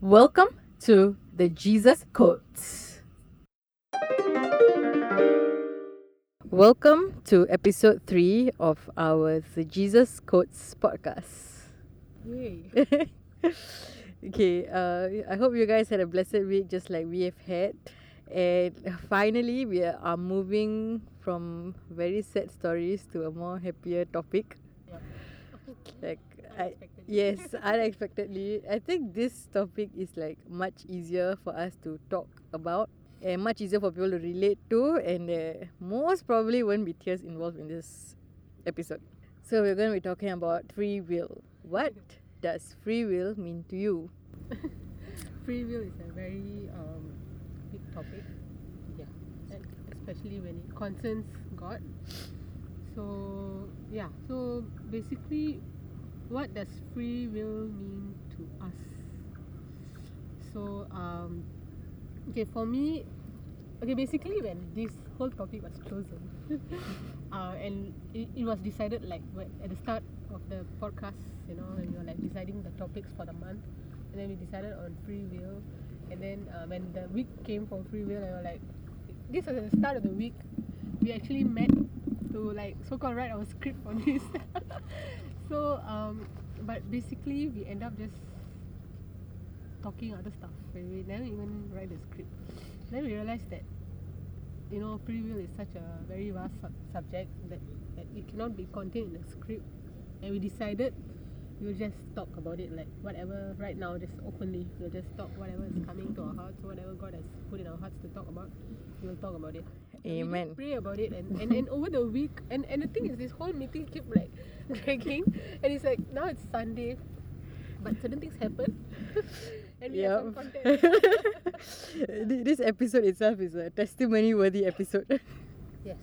Welcome to the Jesus Quotes. Welcome to episode 3 of our The Jesus Quotes podcast. Yay. okay, uh, I hope you guys had a blessed week just like we have had. And finally, we are moving from very sad stories to a more happier topic. Yep. Like, I. yes, unexpectedly. I think this topic is like much easier for us to talk about and much easier for people to relate to. And uh, most probably won't be tears involved in this episode. So, we're going to be talking about free will. What does free will mean to you? Free will is a very um, big topic. Yeah. And especially when it concerns God. So, yeah. So, basically, what does free will mean to us? So, um, okay, for me, okay, basically, when this whole topic was chosen, uh, and it, it was decided like at the start of the podcast, you know, when we were like deciding the topics for the month, and then we decided on free will, and then uh, when the week came for free will, I was like, this was the start of the week, we actually met to like so called write our script for this. so, um, but basically, we end up just talking other stuff. We, we never even write the script. Then we realized that you know free will is such a very vast sub- subject that, that it cannot be contained in a script and we decided we'll just talk about it like whatever right now just openly we'll just talk whatever is coming to our hearts whatever god has put in our hearts to talk about we'll talk about it Amen. pray about it and, and, and over the week and, and the thing is this whole meeting kept like dragging and it's like now it's sunday but certain things happen and we have some content this episode itself is a testimony worthy episode. yes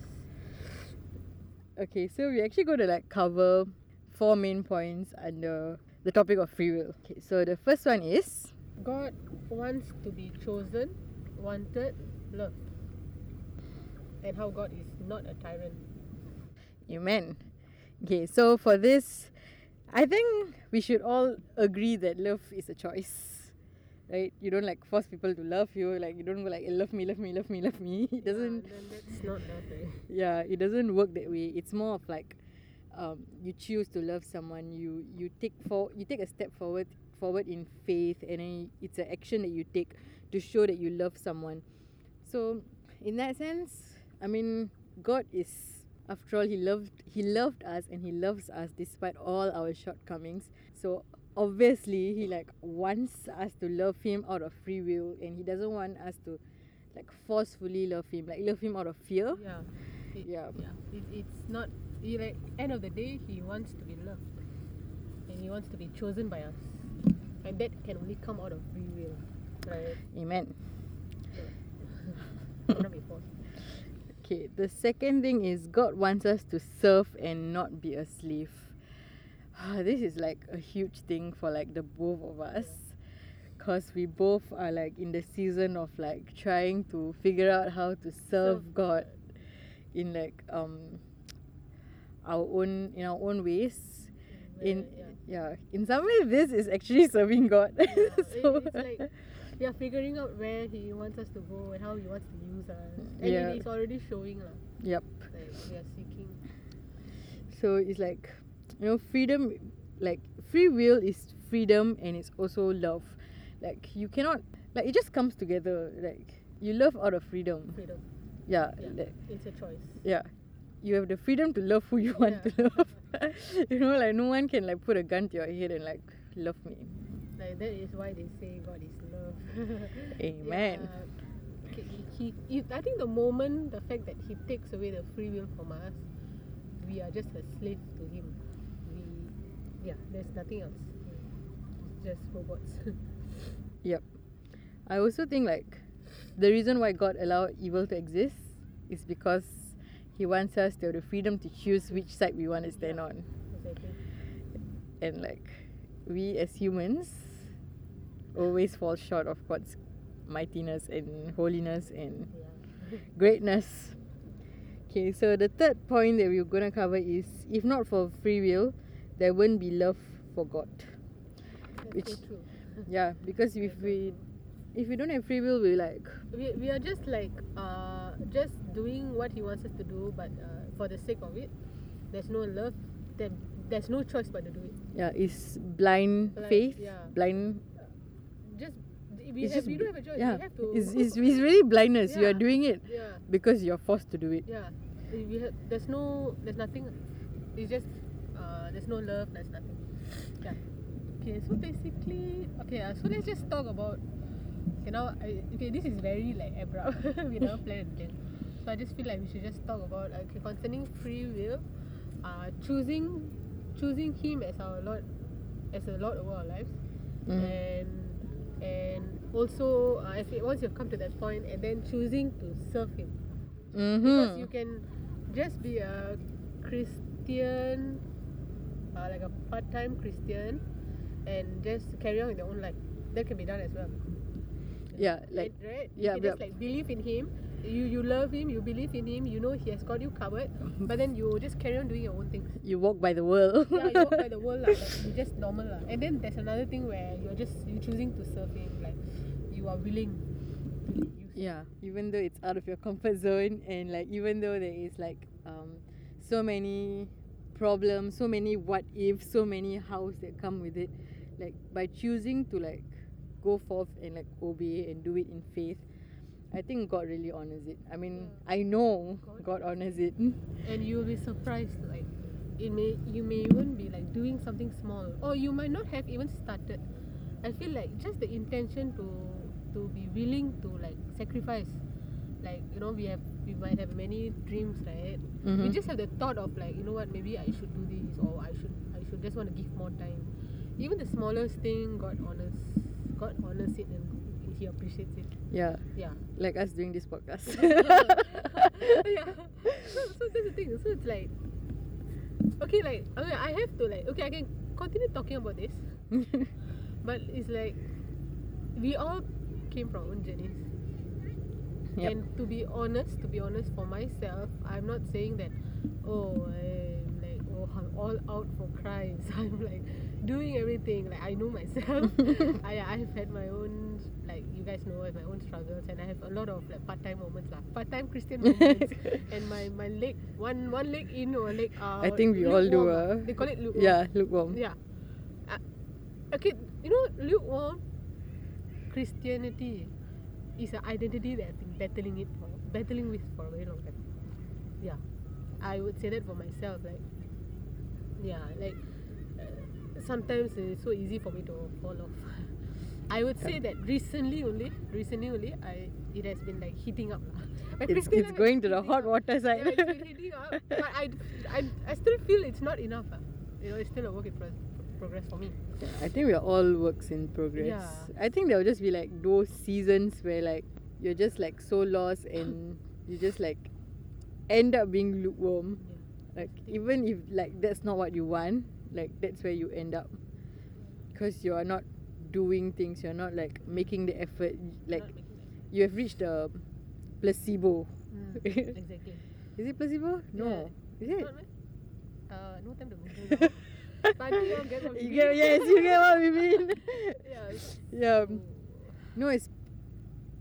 okay, so we actually going to like cover four main points under the topic of free will. Okay, so the first one is God wants to be chosen, wanted, loved. And how God is not a tyrant. Amen. Okay, so for this, I think we should all agree that love is a choice. Right? You don't like force people to love you. Like you don't go like love me, love me, love me, love me. It doesn't. Yeah, then that's not right? yeah it doesn't work that way it's more of like um, you choose to love someone you you take for you take a step forward forward in faith and then it's an action that you take to show that you love someone so in that sense i mean god is after all he loved he loved us and he loves us despite all our shortcomings so obviously he like wants us to love him out of free will and he doesn't want us to like forcefully love him like love him out of fear Yeah. It, Yeah. Yeah. It, it's not. You like end of the day, He wants to be loved, and He wants to be chosen by us, and that can only come out of free will, right? Amen. Cannot be forced. Okay, the second thing is God wants us to serve and not be a slave. this is like a huge thing for like the both of us because we both are like in the season of like trying to figure out how to serve Serve God in like um our own in our own ways. In yeah, in some ways this is actually serving God. yeah. Yeah, it- so, it's like we are figuring out where He wants us to go and how He wants to use us, and Yeah. it is already showing, lah. yep. Like we are seeking. so it's like you know freedom like free will is freedom and it's also love like you cannot like it just comes together like you love out of freedom freedom. yeah, Yeah. like, It's a choice. yeah you have the freedom to love who you want Yeah. to love you know like no one can like put a gun to your head and like love me Like that is why they say God is love. Amen. Yeah. Okay, he, he, I think the moment, the fact that He takes away the free will from us, we are just a slave to Him. We, yeah, there's nothing else. It's just robots. yep i also think like the reason why god allowed evil to exist is because he wants us to have the freedom to choose which side we want to stand Yeah. on exactly. and like we as humans always fall short of God's mightiness and holiness and Yeah. greatness. Okay, so the third point that we're gonna cover is if not for free will, there wouldn't be love for God. which So true. yeah because if we if we don't have free will we like we, we are just like uh, just doing what he wants us to do but uh, for the sake of it there's no love then there's no choice but to do it. yeah it's blind faith yeah. blind just if we, it's have, just we don't have a choice yeah we have to it's, it's, it's really blindness you are doing it yeah. because you're forced to do it. Yeah. We we have, there's no there's nothing it's just uh, there's no love there's nothing. Yeah. Okay so basically okay uh, so let's just talk about okay now I, okay this is very like abrupt we never planned anything so I just feel like we should just talk about okay concerning free will uh, choosing choosing him as our lord as a lord over our lives Mhm. and and also uh, if it, once you've come to that point and then choosing to serve him because you mm-hmm. can just be a Christian, uh, like a part-time Christian, and just carry on with your own life. That can be done as well. Yeah like right? yeah, you just like believe in him. You you love him. You believe in him. You know he has got you covered. But then you just carry on doing your own thing you walk by the world yeah, you walk by the world lah, like you just normal lah. And then there's another thing where you're just you choosing to serve him, like you are willing to yeah even though it's out of your comfort zone and like even though there is like um so many problems so many what ifs so many hows that come with it like by choosing to like go forth and like obey and do it in faith i think god really honors it. I mean i know God god honors it. and you'll be surprised like it may you may even be like doing something small. Or you might not have even started. I feel like just the intention to to be willing to like sacrifice like you know we have we might have many dreams right? We Mhm. just have the thought of like you know what maybe i should do this or i should i should just want to give more time. Even the smallest thing god honors god honors it and he appreciates it yeah yeah like us doing this podcast yeah. So, so that's the thing. So it's like, okay, like okay, I have to like, okay, I can continue talking about this, but it's like, we all came from our own journeys. Yep. And to be honest, to be honest, for myself, I'm not saying that, oh, I'm like, oh, I'm all out for Christ. I'm like doing everything. Like I know myself. I I've had my own like you guys know I have my own struggles and I have a lot of like part time moments lah. Part time Christian moments. and my, my leg one one leg in or leg out. I think we all do, uh, They call it lukewarm. yeah lukewarm Yeah. Uh, okay, you know lukewarm Christianity is an identity that I've been battling it for battling with for a very long time. Yeah. I would say that for myself, like yeah, like sometimes it's so easy for me to fall off. I would say that recently only, recently only, I it has been like heating up. It's, it's going to the hot water Yeah, side it's been heating up, but I, I, I still feel it's not enough. You know, it's still a work in pro- progress for me. I think we're all works in progress. Yeah. I think there'll just be like those seasons where like you're just like so lost and you just like end up being lukewarm. Yeah. Like even if like that's not what you want, like that's where you end up. Because you are not doing things, you're not like making the effort. Like Not making that. you have reached the placebo. Mm, exactly. Is it placebo? No. Is it? Not, uh, no time to Google. now. but I think you get what You get, yes, you get what we mean. yeah. yeah. oh. No, it's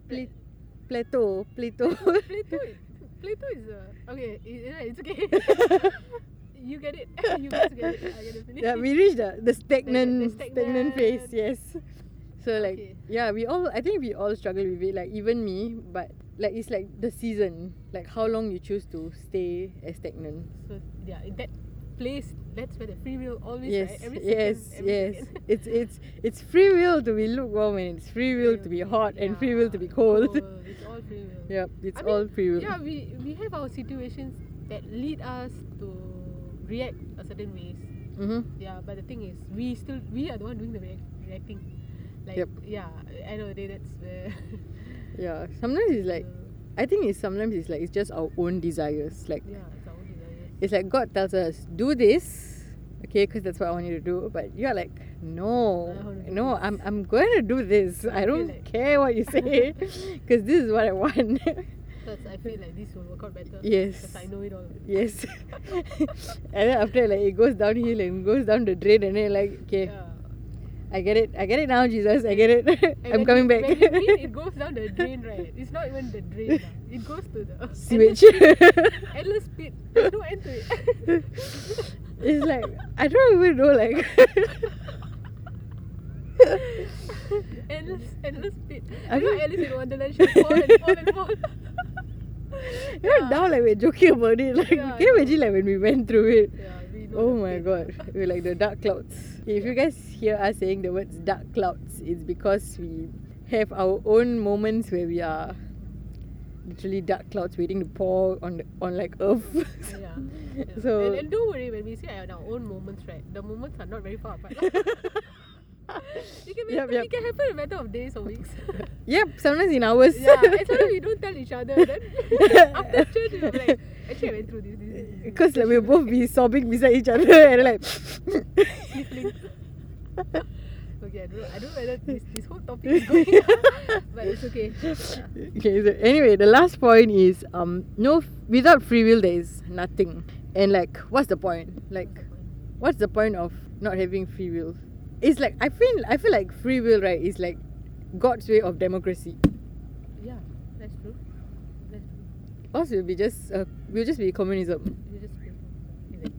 pla- Plato. Plato. Plato, is- Plato is uh, okay. It, it's okay. You get it. you guys get it. I get it. yeah, we reached the, the stagnant, the stagnant phase. Yes. So like, Okay. yeah, we all. I think we all struggle with it. Like even me, but like it's like the season. Like how long you choose to stay as stagnant. So yeah, in that place, that's where the free will always yes, right. Every yes, second, every yes. second. it's it's it's free will to be lukewarm and it's free will to be hot and free will to be Yeah, cold. It's all free will. yep, it's I mean, all free will. Yeah, we we have our situations that lead us to react a certain ways. Mm-hmm. Yeah, but the thing is, we still we are the one doing the react, reacting. Like Yep. yeah, end of the day, that's where. Yeah. Sometimes it's like uh, I think it's sometimes it's like it's just our own desires. Like yeah, it's our own desires. it's like God tells us do this, okay, because that's what I want you to do. But you're like, no, I wanna do no. I'm I'm going to do this. I I don't like- care what you say, because this is what I want. Because I feel like this will work out better. Yes. Because I know it all. yes. and then after like it goes downhill and goes down the drain, and then like okay, Yeah. I get it. I get it now, Jesus. I get it. I'm coming back. When mean it goes down the drain, right? It's not even the drain. lah. It goes to the Switch. Endless endless pit. There's no end to it. it's like I don't even know like endless, endless pit. I you know Alice in Wonderland, she fall and fall and fall. You know now like we're joking about it. Like can you imagine like when we went through it? Yeah, we Oh my god. We're like the dark clouds. If you guys hear us saying the words dark clouds, it's because we have our own moments where we are literally dark clouds waiting to pour on the, on like earth. Yeah. yeah. So- and, and don't worry when we say our own moments, right? The moments are not very far apart. it can, matter, yup. it can happen in a matter of days or weeks. yep, sometimes in hours. yeah, and sometimes we don't tell each other. Then after church, we'll be like, actually, I went through this. Because like we'll both be sobbing beside each other and like Sniffling. okay, I don't know. I don't know whether this, this whole topic is going, on, but it's okay. Yeah. okay, so anyway, the last point is um no without free will there is nothing. And like what's the point? Like what's the point of not having free will? It's like I feel I feel like free will right is like God's way of democracy. Yeah, that's true. That's true. Or else will be just uh, will just be communism. You just exactly.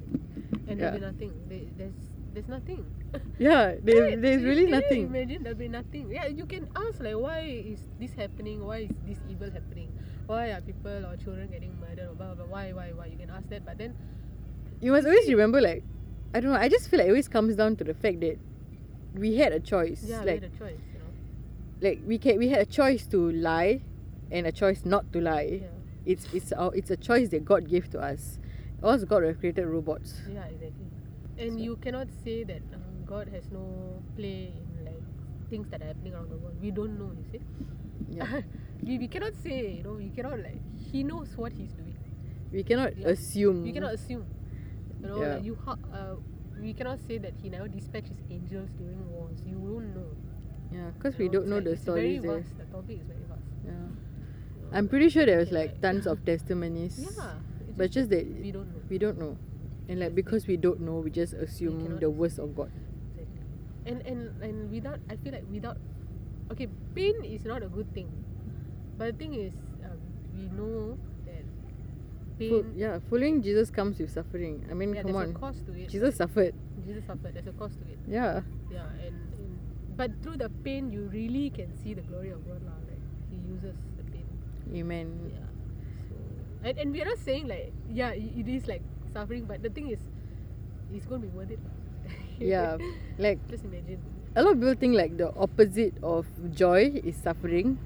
And Yeah. there'll be nothing. There, there's there's nothing. Yeah, there's Right? there's really can you nothing. imagine there'll be nothing. Yeah, you can ask like why is this happening? Why is this evil happening? Why are people or children getting murdered or blah blah blah? Why why why? You can ask that, but then You must always remember like I don't know, I just feel like it always comes down to the fact that we had a choice. yeah, like we had a choice. You know. like we can we had a choice to lie and a choice not to lie. Yeah. It's it's our it's a choice that God gave to us. Else God have created robots. Yeah, exactly. And So- you cannot say that um, God has no play in like things that are happening around the world. We don't know. You see. Yeah. we, we cannot say. You know. We cannot like. He knows what he's doing. we cannot Yeah. assume. We cannot assume. You know, Yeah. like you ha- uh, we cannot say that he never dispatched his angels during wars. You won't know. Yeah, because we don't know like- the stories very vast. The topic is very vast. Yeah. I'm pretty sure there was like tons of testimonies. Yeah. But just that we don't know. we don't know. And like because we don't know, we just assume cannot the worst of God. Exactly. And and and without, I feel like without, okay, pain is not a good thing. But the thing is, um, we know pain. Yeah, following Jesus comes with suffering. I mean, yeah, come there's on. a cost to it. Jesus suffered. Jesus suffered. There's a cost to it. Yeah. Yeah, and, and but through the pain, you really can see the glory of God, lah. Like He uses the pain. Amen. Yeah. So and, and we're not saying like yeah, it is like suffering, but the thing is, it's gonna be worth it. Yeah. Like Just imagine. a lot of people think like the opposite of joy is suffering.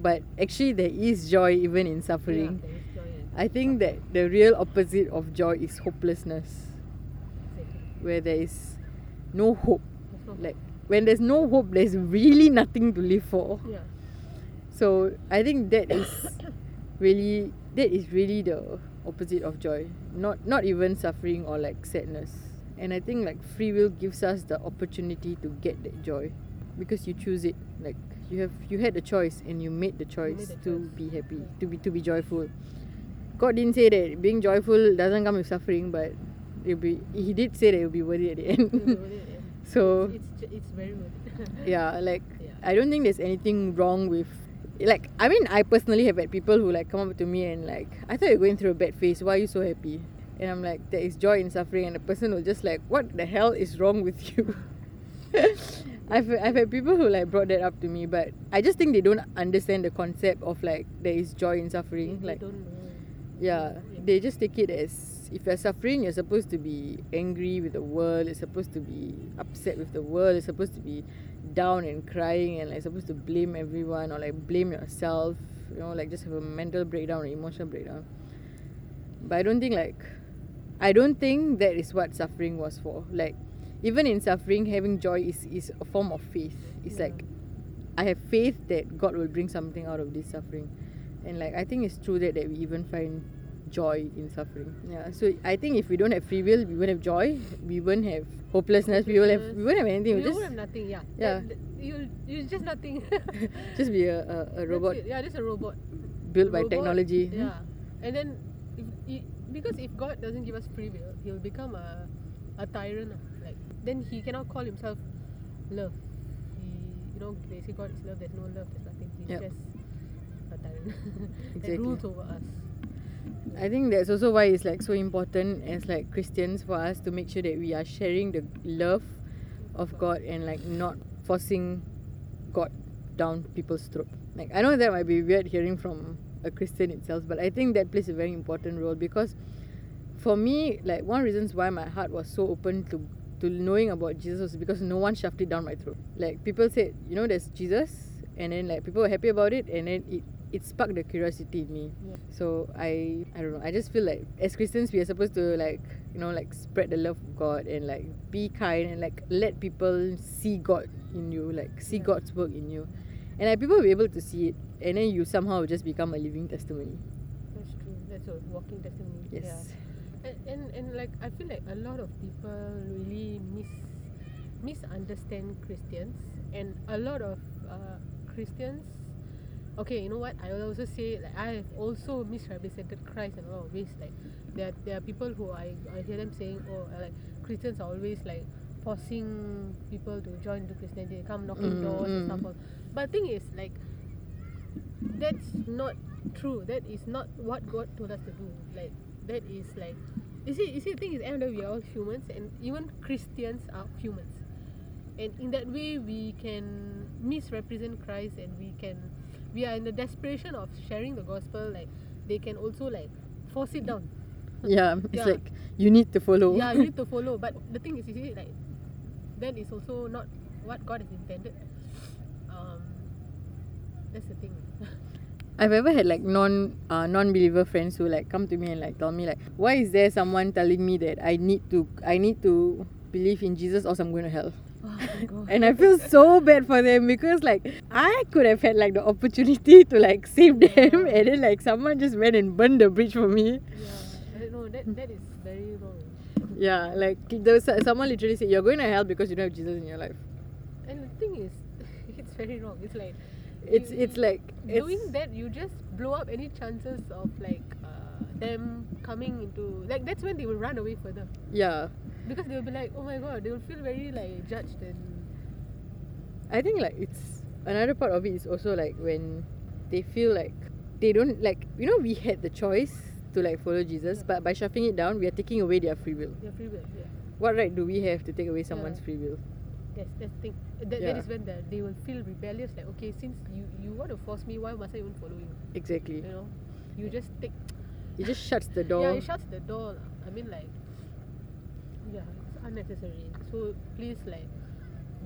But actually there is joy even in suffering. Yeah, there is joy and I think that the real opposite of joy is hopelessness. Where there is no hope. Like when there's no hope there's really nothing to live for. yeah. So I think that is really that is really the opposite of joy. Not not even suffering or like sadness. And I think like free will gives us the opportunity to get that joy. Because you choose it. Like you have you had the choice and you made the choice the to choice. be happy. Yeah. To be to be joyful. God didn't say that being joyful doesn't come with suffering, but it'll be he did say that it'll be worthy at the end. it, yeah. so it's it's very worth it. yeah like Yeah. i don't think there's anything wrong with like i mean i personally have had people who like come up to me and like i thought you're going through a bad phase why are you so happy and i'm like there is joy in suffering and the person will just like what the hell is wrong with you I've, I've had people who like brought that up to me but i just think they don't understand the concept of like there is joy in suffering They like don't know. Yeah, they just take it as if you're suffering, you're supposed to be angry with the world, you're supposed to be upset with the world, you're supposed to be down and crying and like supposed to blame everyone or like blame yourself, you know, like just have a mental breakdown or emotional breakdown. But I don't think like I don't think that is what suffering was for. Like even in suffering, having joy is, is a form of faith. It's Yeah. like I have faith that God will bring something out of this suffering. And like I think it's true that, that we even find joy in suffering. Yeah. So I think if we don't have free will, we won't have joy. We won't have hopelessness. We won't have we won't have anything. You will just have nothing. Yeah. Yeah. You'll you're just nothing. just be a, a, a robot. Yeah, just a robot. built by Robot, technology. Hmm. Yeah, and then if i because if God doesn't give us free will, he'll become a a tyrant. Like then he cannot call himself love. He, you know, they say God is love. There's no love. There's nothing. He's Yep. just Exactly. rules over us. I think that's also why it's like so important as like Christians for us to make sure that we are sharing the love of God and like not forcing God down people's throat. Like I know that might be weird hearing from a Christian itself, but I think that plays a very important role because for me, like one of reasons why my heart was so open to to knowing about Jesus was because no one shoved it down my throat. Like people said, you know, there's Jesus, and then like people were happy about it, and then it it sparked the curiosity in me. Yeah. So I I don't know. I just feel like as Christians we are supposed to like you know like spread the love of God and like be kind and like let people see God in you, like see Yeah. God's work in you, and like people will be able to see it, and then you somehow just become a living testimony. That's true. That's a walking testimony. Yes. Yeah. And, and and like I feel like a lot of people really mis misunderstand Christians and a lot of uh, Christians okay you know what? I will also say like I have also misrepresented Christ in a lot of ways. Like there, are, there are people who I, I hear them saying oh uh, like Christians are always like forcing people to join the Christianity. They come knocking Mm, doors and mm. stuff all. but the thing is like that's not true. That is not what God told us to do. Like that is like you see you see the thing is end of we are all humans and even Christians are humans. And in that way we can misrepresent Christ and we can we are in the desperation of sharing the gospel like they can also like force it down Yeah, it's Yeah. like you need to follow. yeah you need to follow but the thing is you see like that is also not what God has intended um that's the thing I've ever had like non uh, non believer friends who like come to me and like tell me like why is there someone telling me that I need to I need to believe in Jesus or I'm going to hell. Oh god And I feel so bad for them because like I could have had like the opportunity to like save them and then like someone just went and burned the bridge for me. yeah I that that is very wrong Yeah, like there was someone literally said you're going to hell because you don't have Jesus in your life. And the thing is, it's very wrong. It's like It's you- it's like it's, doing that. You just blow up any chances of like uh, them coming into like that's when they will run away further yeah. Because they will be like, oh my god, they will feel very like judged and I think like it's another part of it is also like when they feel like they don't like you know we had the choice to like follow Jesus, but by shoving it down, we are taking away their free will. their free will. Yeah, What right do we have to take away someone's Yeah. free will? that's that's thing. That, that Yeah. is when the, they will feel rebellious. Like okay, since you you want to force me, why must I even follow you? Exactly. You know, you just take. It just shuts the door. Yeah, it shuts the door. I mean, like, yeah, it's unnecessary. So please, like,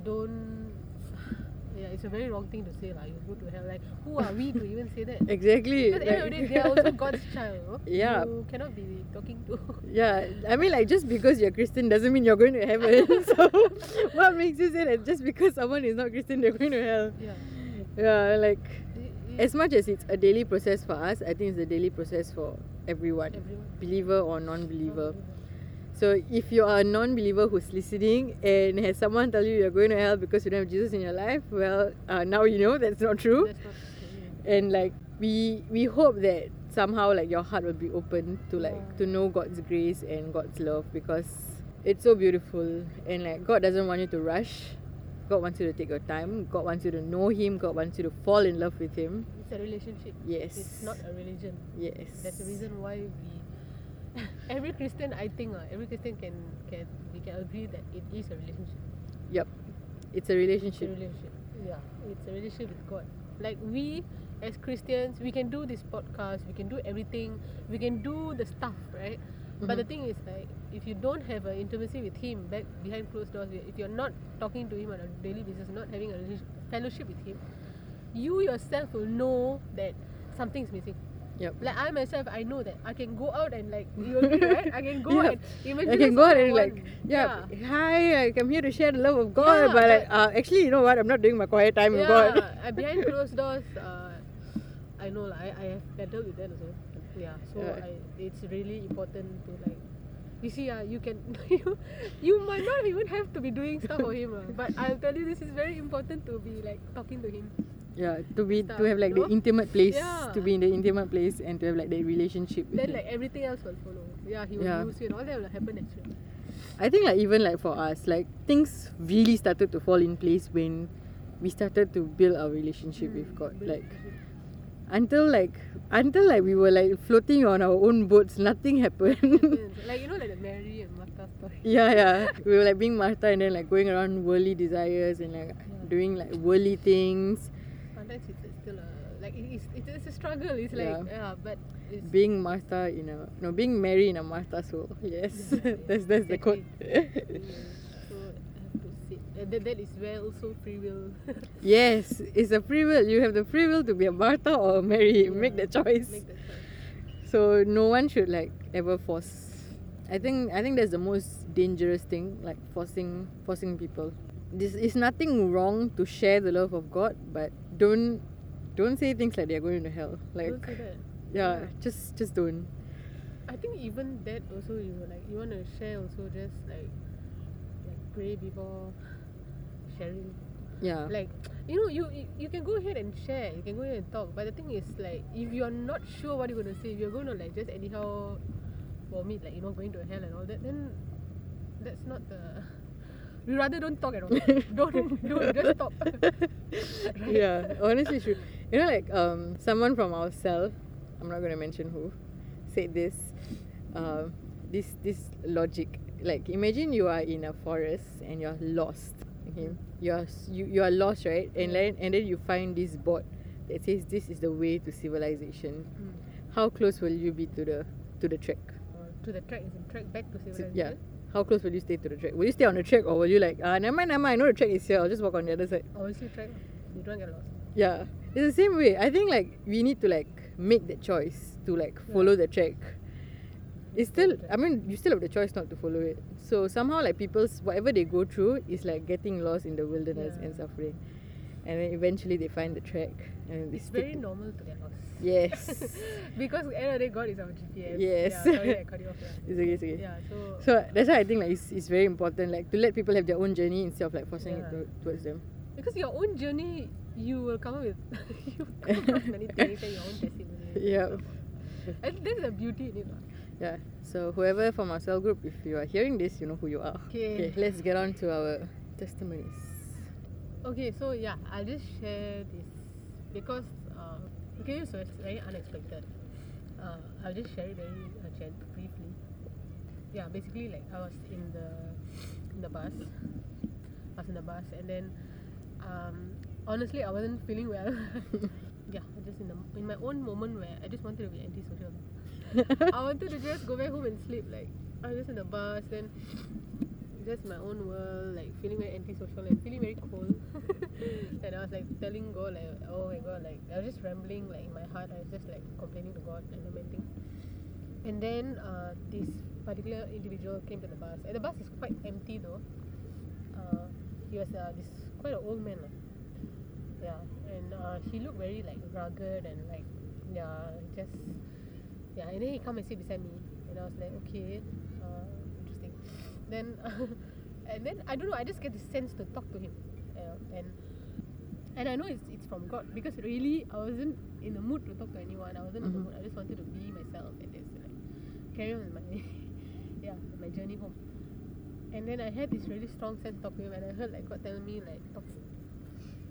don't. Yeah, it's a very wrong thing to say, like, you go to hell. Like, who are we to even say that? Exactly. Because the end of the day, they are also God's child. no? Yeah. You cannot be talking to. Yeah, I mean, like, just because you're Christian doesn't mean you're going to heaven. so, what makes you say that just because someone is not Christian, they're going to hell? yeah. Yeah, like, as much as it's a daily process for us, I think it's a daily process for everyone, everyone. believer or non believer. So, if you are a non believer who's listening and has someone tell you you're going to hell because you don't have Jesus in your life, well, uh, now you know that's not true. That's not okay. and like we we hope that somehow like your heart will be open to like Yeah. to know God's grace and God's love because it's so beautiful and like God doesn't want you to rush. God wants you to take your time. God wants you to know Him. God wants you to fall in love with Him. It's a relationship. Yes. It's not a religion. Yes. That's the reason why we. Every Christian, I think, uh, every Christian can can we can agree that it is a relationship. Yep. It's a It's a relationship. relationship. Yeah, it's a relationship with God. Like we, as Christians, we can do this podcast, we can do everything, we can do the stuff, right? But the Mhm. thing is, like, if you don't have an intimacy with Him back behind closed doors, if you're not talking to Him on a daily basis, not having a fellowship with Him, you yourself will know that something's missing. Yep. Like I myself, I know that I can go out and like you agree, right? I can go and imagine I can go out and like, yeah, hi, I come here to share the love of God, but like, uh, actually, you know what? I'm not doing my quiet time with God. uh, behind closed doors, uh, I know lah. I, I have battled with that also. Yeah, so. I, it's really important to like. You see, uh, you can you, you might not even have to be doing stuff for him, uh, but I'll tell you this is very important to be like talking to him. Yeah, to be to have like the intimate place, to be in the intimate place, and to have like that relationship. Then like everything else will follow. Yeah, he will Yeah. use you, and all that will happen naturally. I think like even like for us, like things really started to fall in place when we started to build our relationship with Mm, God. Like until like until like we were like floating on our own boats, nothing happened. Like you know like the Mary and Martha story. yeah, yeah. We were like being Martha and then like going around worldly desires and like Yeah. doing like worldly things. Sometimes it's, it's still a like it- it's, it's it's a struggle. It's like Yeah. yeah, but it's Being Martha in a no, being Mary in a Martha soul. Yes. that's that's the quote. So I have to sit. And that, that is where also free will. yes, it's a free will. You have the free will to be a Martha or a Mary. Make the choice. Make the choice. So no one should like ever force. I think I think that's the most dangerous thing, like forcing forcing people. This is nothing wrong to share the love of God, but don't don't say things like they're going to hell. Like Don't say that. yeah, Yeah. just just don't. I think even that also you know, like you want to share also just like like pray before sharing. Yeah. Like you know you, you you can go ahead and share, you can go ahead and talk, but the thing is like if you're not sure what you're gonna say, if you're gonna like just anyhow vomit like you know going to hell and all that, then that's not the. We rather don't talk at all. don't don't just stop. Yeah, honestly true. You know, like um, someone from our cell, I'm not gonna mention who, said this, um, this this logic. Like imagine you are in a forest and you're lost. Okay, you are you you are lost, right? And then and then you find this board that says this is the way to civilization. Mm. How close will you be to the to the track? Or to the track is track back to civilization. yeah. How close will you stay to the track? Will you stay on the track or will you like ah never mind, never mind, I know the track is here, I'll just walk on the other side. Obviously track you don't get lost. Yeah, it's the same way. I think like we need to like make that choice to like follow the track. It's still, I mean, you still have the choice not to follow it. So somehow like people's whatever they go through is like getting lost in the wilderness and Yeah. suffering, and then eventually they find the track and they It's stick very normal to get lost. Yes, because end of the day God is our GPS. Yes. Yeah, sorry I cut you off. Yeah. it's okay, it's okay. yeah so, So that's why I think like it's, it's very important like to let people have their own journey instead of like forcing Yeah. it to, towards them. because your own journey you will come up with you come across many things and your own testimony. Yeah. And that's a beauty in it. lah. Yeah. So whoever from our cell group, if you are hearing this, you know who you are. Okay. Okay, let's get on to our testimonies. Okay, so yeah, I'll just share this because uh, okay, so it's very unexpected. Uh, I'll just share it very uh, briefly. Yeah, basically like I was in the in the bus. I was in the bus and then um, honestly I wasn't feeling well. yeah, just in the in my own moment where I just wanted to be antisocial. I wanted to just go back home and sleep. Like I was just in the bus, then just my own world, like feeling very antisocial and feeling very cold. and I was like telling God, like, oh my God, like I was just rambling, like in my heart, I was just like complaining to God and lamenting. And then uh, this particular individual came to the bus, and the bus is quite empty though. Uh, he was uh, this quite an old man, lah. yeah, and uh, he looked very like rugged and like yeah, just yeah. And then he come and sit beside me, and I was like, okay, uh. Then and then I don't know, I just get the sense to talk to him, uh, and and I know it's it's from God because really I wasn't in the mood to talk to anyone. I wasn't in the Mhm. mood. I just wanted to be myself and just like carry on with my yeah my journey home. And then I had this really strong sense to talk to him, and I heard like God tell me like talk.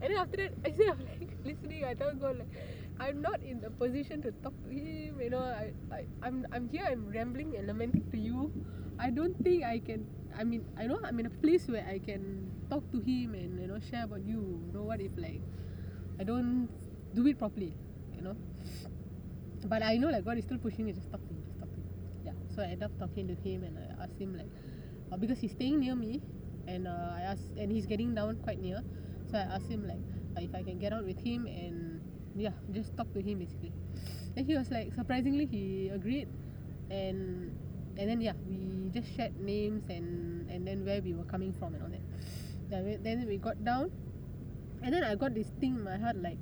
And then after that, I said I'm like listening. I tell God like I'm not in the position to talk to him. You know, I, I I'm I'm here. I'm rambling and lamenting to you. I don't think I can. I mean, I know I'm in a place where I can talk to him and you know share about you. You know what if like I don't do it properly, you know. But I know like God is still pushing me. Just talk to him. Just talk to him. Yeah. So I end up talking to him and I asked him like uh, because he's staying near me and uh, I asked and he's getting down quite near. So I asked him like uh, if I can get out with him and yeah, just talk to him basically. and he was like surprisingly he agreed and and then yeah, we just shared names and and then where we were coming from and all that. Then we, then we got down. And then I got this thing in my heart like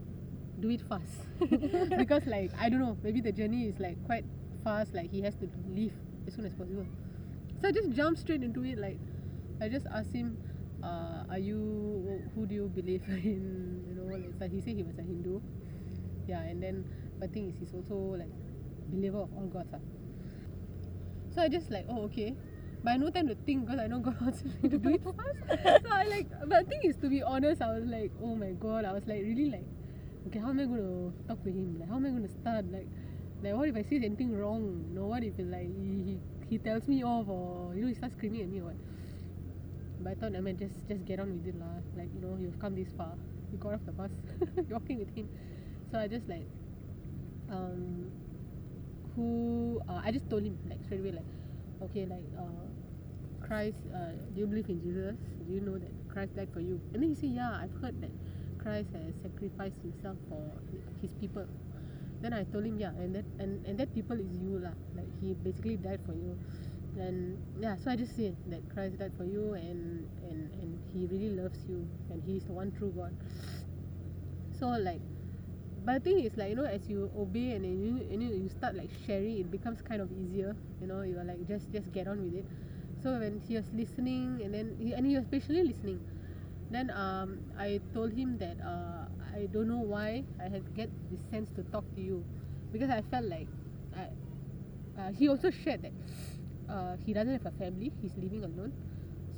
do it fast. Because like I don't know maybe the journey is like quite fast like he has to leave as soon as possible. So I just jumped straight into it like I just asked him uh, are you who do you believe in? You know like, so he said he was a Hindu. Yeah and then the thing is he's also like believer of all gods ah. So I just like oh okay but I no time to think because I know God wants me to do it fast. so I like, but the thing is, to be honest, I was like, oh my God, I was like really like, okay, how am I going to talk to him? Like, how am I going to start? Like, like what if I say anything wrong? You know, what if like he, he, he tells me off or you know he starts screaming at me or what? But I thought, I mean, just just get on with it lah. Like you know, you've come this far. You got off the bus, you're walking with him. So I just like, um, I just told him like straight away like, okay, like uh, Christ, uh, do you believe in Jesus? Do you know that Christ died for you? And then he said, yeah, I've heard that Christ has sacrificed himself for his people. Then I told him, yeah, and that and, and that people is you lah. Like he basically died for you. And yeah, so I just say that Christ died for you and and and he really loves you and he is the one true God. So like but the thing is like you know as you obey and then you and you, you start like sharing it becomes kind of easier you know you are like just just get on with it. So when he was listening and then he, and he was patiently listening then um I told him that uh I don't know why I had get this sense to talk to you because I felt like I uh, he also shared that uh, he doesn't have a family he's living alone.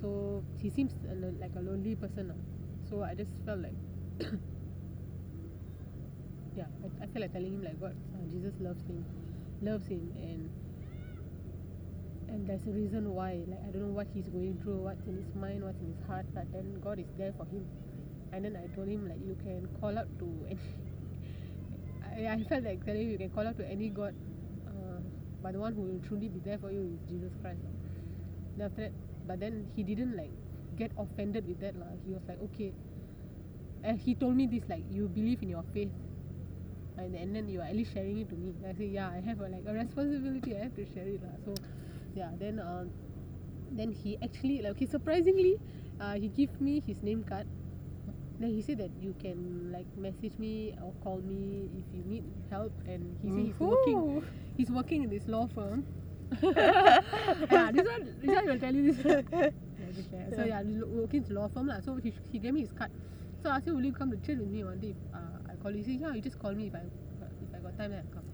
So he seems like a lonely person so I just felt like yeah I, I feel like telling him like what uh, Jesus loves him loves him and and there's a reason why like I don't know what he's going through what's in his mind what's in his heart but then God is there for him. And then I told him like you can call out to any I, I felt like telling him you can call out to any God uh, but the one who will truly be there for you is Jesus Christ. After that but then he didn't like get offended with that lah. He was like okay. And he told me this like you believe in your faith and, and then you are at least sharing it to me. I say yeah I have a, like a responsibility I have to share it lah. So yeah then um then he actually like okay surprisingly uh, he give me his name card. Then he said that you can like message me or call me if you need help and he said he's working he's working in this law firm. Yeah this one this one will tell you this. One. Yeah, just so yeah working in law firm lah. So he, he gave me his card. So I him will you come to chill with me one day if uh, call you. He said yeah you just call me if I if I got time then I'll come.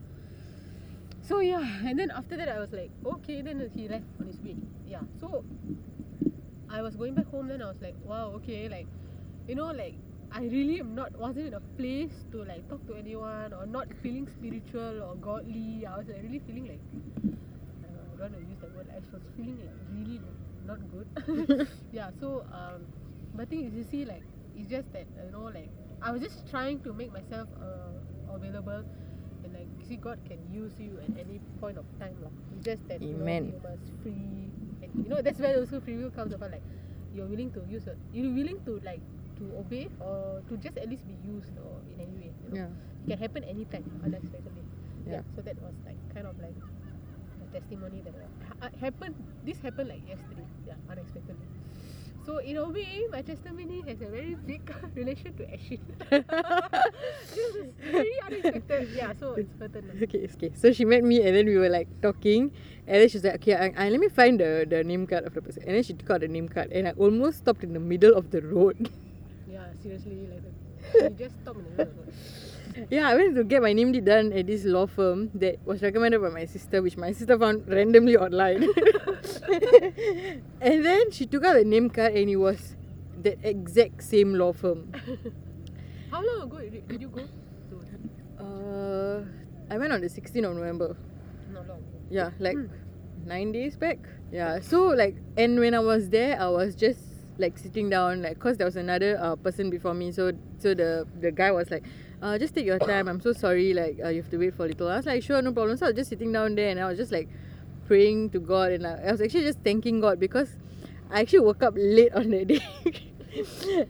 So yeah and then after that I was like okay then he left on his way. Yeah so I was going back home then I was like wow okay like you know like I really am not wasn't in a place to like talk to anyone or not feeling spiritual or godly. I was like really feeling like uh, I don't want to use that word. I was feeling like really not good. Yeah so um but thing is you see like it's just that you know like I was just trying to make myself uh, available and like see God can use you at any point of time lah. It's just that you know you must free and you know that's where also free will comes about like you're willing to use you're willing to like to obey or to just at least be used or in any way you know Yeah. it can happen anytime unexpectedly yeah. Yeah. so that was like kind of like a testimony that uh, happened this happened like yesterday yeah unexpectedly so in a way my testimony has a very big relation to Ashin this is very unexpected yeah so it's now. okay, okay. So she met me and then we were like talking and then she's like, okay, I, I, let me find the, the name card of the person. And then she took out the name card and I almost stopped in the middle of the road. yeah seriously like that you just stop in the middle of the road. Yeah, I went to get my name deed done at this law firm that was recommended by my sister, which my sister found randomly online. and then she took out the name card and it was the exact same law firm. how long ago did, you go Uh, I went on the 16th of November. not long ago Yeah, like Hmm. nine days back. Yeah, so like, and when I was there, I was just like sitting down, like, cause there was another uh, person before me. So, so the the guy was like, uh, just take your time. I'm so sorry. Like, uh, you have to wait for a little. I was like, sure, no problem. So I was just sitting down there, and I was just like praying to God, and I, was actually just thanking God because I actually woke up late on that day.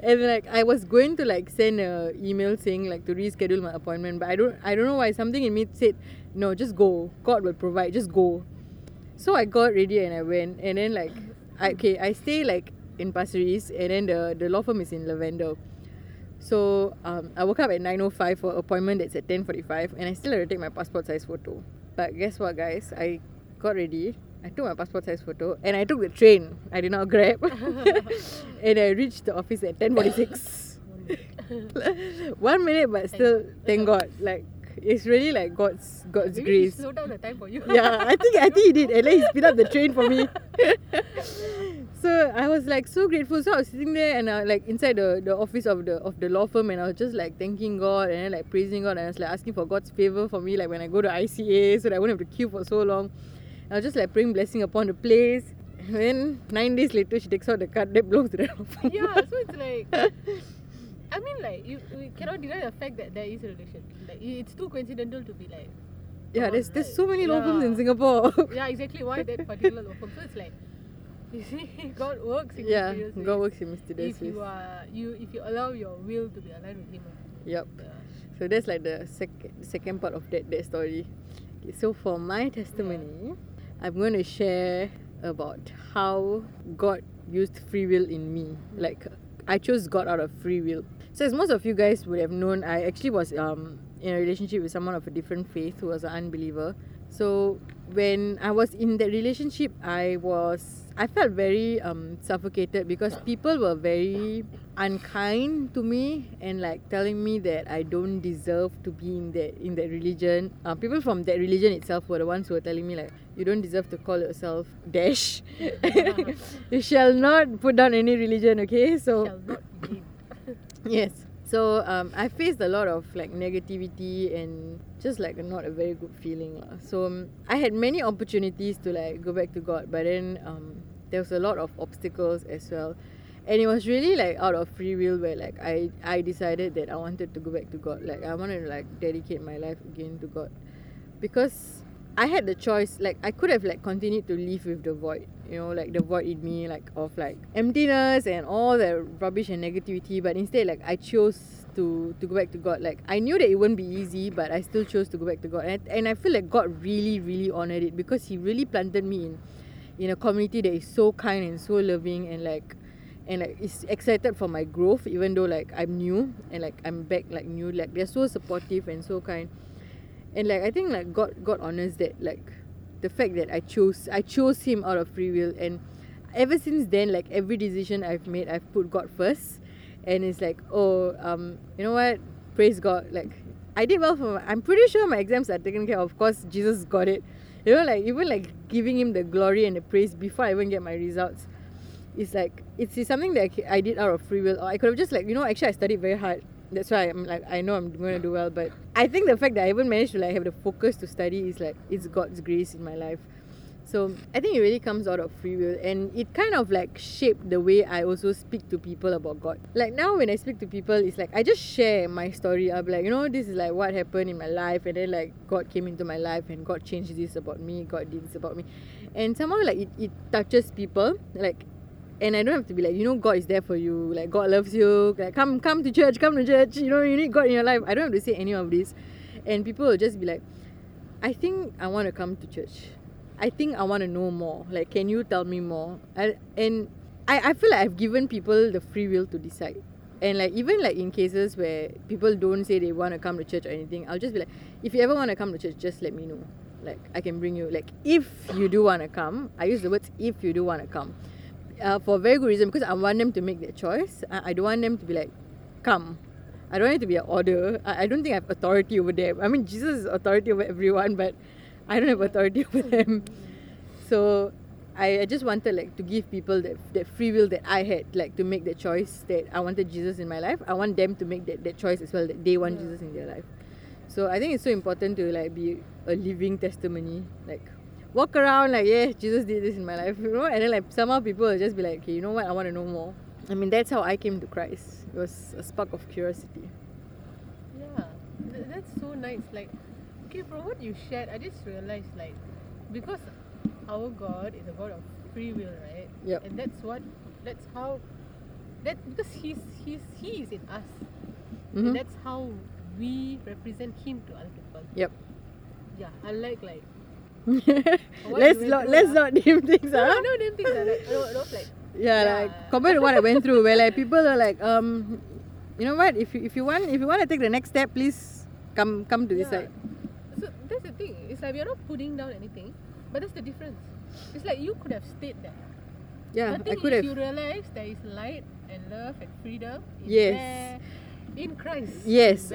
and like I was going to like send a email saying like to reschedule my appointment, but I don't I don't know why something in me said no, just go. God will provide. Just go. So I got ready and I went, and then like I okay I stay like in Pasir Ris, and then the the law firm is in Lavender. So um, I woke up at 9:05 for appointment that's at 10:45, and I still had to take my passport size photo. But guess what, guys? I got ready. I took my passport size photo, and I took the train. I did not grab, and I reached the office at 10:46. One minute. But still, thank God. Like it's really like God's God's Maybe he grace. slow down the time for you. yeah, I think I think he did. And then he speed up the train for me. so I was like so grateful. So I was sitting there and uh, like inside the, the office of the of the law firm and I was just like thanking God and then like praising God and I was like asking for God's favor for me like when I go to ICA so that I wouldn't have to queue for so long. I was just like praying blessing upon the place. And then nine days later she takes out the card that belongs to the law firm. yeah, so it's like I mean like you, you cannot deny the fact that there is a relation. Like it's too coincidental to be like yeah, there's there's so many law firms in. Singapore. Yeah, exactly why that particular law firm. So it's like you see God works in yeah, mysterious ways. God works in mysterious if ways. you are you if you allow your will to be aligned with him. Yep. Yeah. So that's like the sec- second part of that that story. Okay, so for my testimony, I'm going to share about how God used free will in me. Like I chose God out of free will. So as most of you guys would have known, I actually was um in a relationship with someone of a different faith who was an unbeliever. So when I was in that relationship, I was I felt very um suffocated because people were very unkind to me and like telling me that I don't deserve to be in that in that religion. Uh, people from that religion itself were the ones who were telling me like you don't deserve to call yourself dash. you shall not put down any religion, okay? So Shall not be. yes so um, i faced a lot of like negativity and just like not a very good feeling so um, i had many opportunities to like go back to god but then um, there was a lot of obstacles as well. And it was really like out of free will where like i i decided that i wanted to go back to god. Like i wanted to like dedicate my life again to god. Because I had the choice like I could have like continued to live with the void you know like the void in me like of like emptiness and all the rubbish and negativity. But instead like I chose to to go back to God. Like I knew that it wouldn't be easy but I still chose to go back to God. And, and I feel like God really really honored it because he really planted me in in a community that is so kind and so loving and like and like is excited for my growth even though like I'm new and like I'm back like new like they're so supportive and so kind. And like I think like God God honors that like the fact that I chose I chose him out of free will. And ever since then like every decision I've made I've put God first. And it's like oh um you know what? Praise God. Like I did well for my, I'm pretty sure my exams are taken care of of course Jesus got it you know like even like giving him the glory and the praise before I even get my results it's like it's, it's something that I did out of free will. Or I could have just like you know actually I studied very hard. That's why I'm like I know I'm going to do well but I think the fact that I even managed to like have the focus to study is like it's God's grace in my life so I think it really comes out of free will and it kind of like shaped the way I also speak to people about God like now when I speak to people it's like I just share my story be like you know this is like what happened in my life and then like God came into my life and God changed this about me God did this about me and somehow like it, it touches people like and I don't have to be like, you know, God is there for you. Like God loves you. Like come come to church, come to church. You know, you need God in your life. I don't have to say any of this, and people will just be like, I think I want to come to church. I think I want to know more. Like, can you tell me more? I, and I I feel like I've given people the free will to decide. And like even like in cases where people don't say they want to come to church or anything, I'll just be like, if you ever want to come to church, just let me know. Like I can bring you. Like if you do want to come, I use the words if you do want to come uh, for very good reason because I want them to make their choice. I, I don't want them to be like, come. I don't want it to be an order. I, I don't think I have authority over them. I mean, Jesus is authority over everyone, but I don't have authority over them. So I, I just wanted like to give people that, that free will that I had, like to make the choice that I wanted Jesus in my life. I want them to make that, that choice as well that they want Yeah. Jesus in their life. So I think it's so important to like be a living testimony. Like walk around like yeah, Jesus did this in my life, you know, and then like somehow people will just be like, okay, you know what, I want to know more. I mean that's how I came to Christ. It was a spark of curiosity. Yeah, that's so nice. Like, okay, from what you shared, I just realized like, because our God is a God of free will, right? Yep. And that's what, that's how, that because He's He's He is in us, Mhm. and that's how we represent Him to other people. Yep. Yeah, unlike like, let's not through, let's not name things, no, huh? no, them things are like, no, no, like, yeah, Yeah. like compared to what I went through, where like people are like, um, you know what? If you if you want if you want to take the next step, please come come to this Yeah. side. So that's the thing. It's like we are not putting down anything, but that's the difference. It's like you could have stayed there. Yeah, I I could if have. you realize there is light and love and freedom, is Yes. there, in Christ. Yes.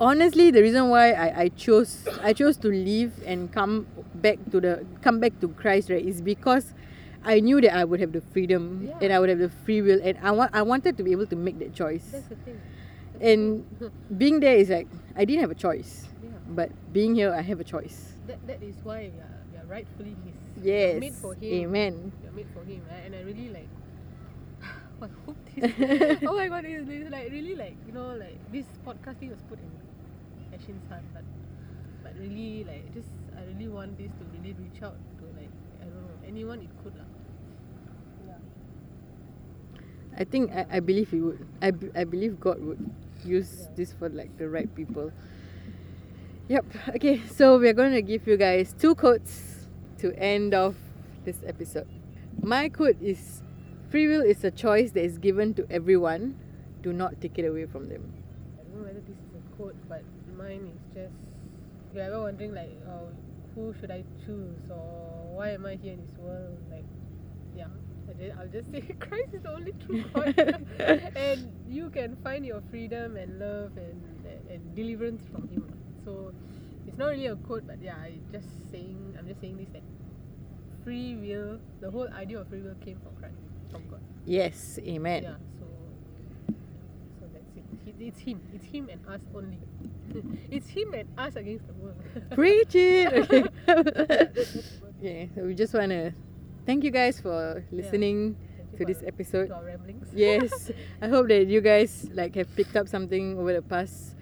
Honestly the reason why I, I chose I chose to leave and come back to the come back to Christ right is because I knew that I would have the freedom and I would have the free will and I want I wanted to be able to make that choice. that's the thing. And being there is like I didn't have a choice. Yeah. But being here I have a choice. That that is why we are, we are rightfully his. Yes. Made for him. Amen. We are made for him. And I really like I hope this oh my god, this is like really like you know like this podcasting was put in Ashin's heart but but really like just I really want this to really reach out to like I don't know anyone it could lah. Yeah. I think I, I believe he would. I, b- I believe God would use this for like the right people. Yep. Okay, so we're going to give you guys two quotes to end off this episode. My quote is free will is a choice that is given to everyone. Do not take it away from them. I don't know whether this is a quote, but mine is just if you're ever wondering like, oh, who should I choose or why am I here in this world? Like, yeah, I'll just say Christ is the only true God, and you can find your freedom and love and and, and deliverance from Him. So it's not really a quote, but yeah, I just saying I'm just saying this that free will, the whole idea of free will came from Christ, from God. Yes, amen. Yeah, so so that's it. He, it's him. It's him and us only. it's him and us against the world. Preach it. Okay. yeah, so we just want to thank you guys for listening you to this episode. To our ramblings. yes i hope that you guys like have picked up something over the past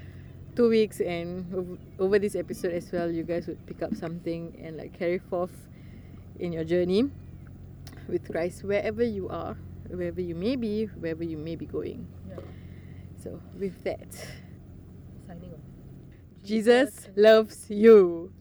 two weeks and ov- over this episode as well you guys would pick up something and like carry forth in your journey with christ wherever you are wherever you may be wherever you may be going Yeah. so with that Signing off. jesus loves you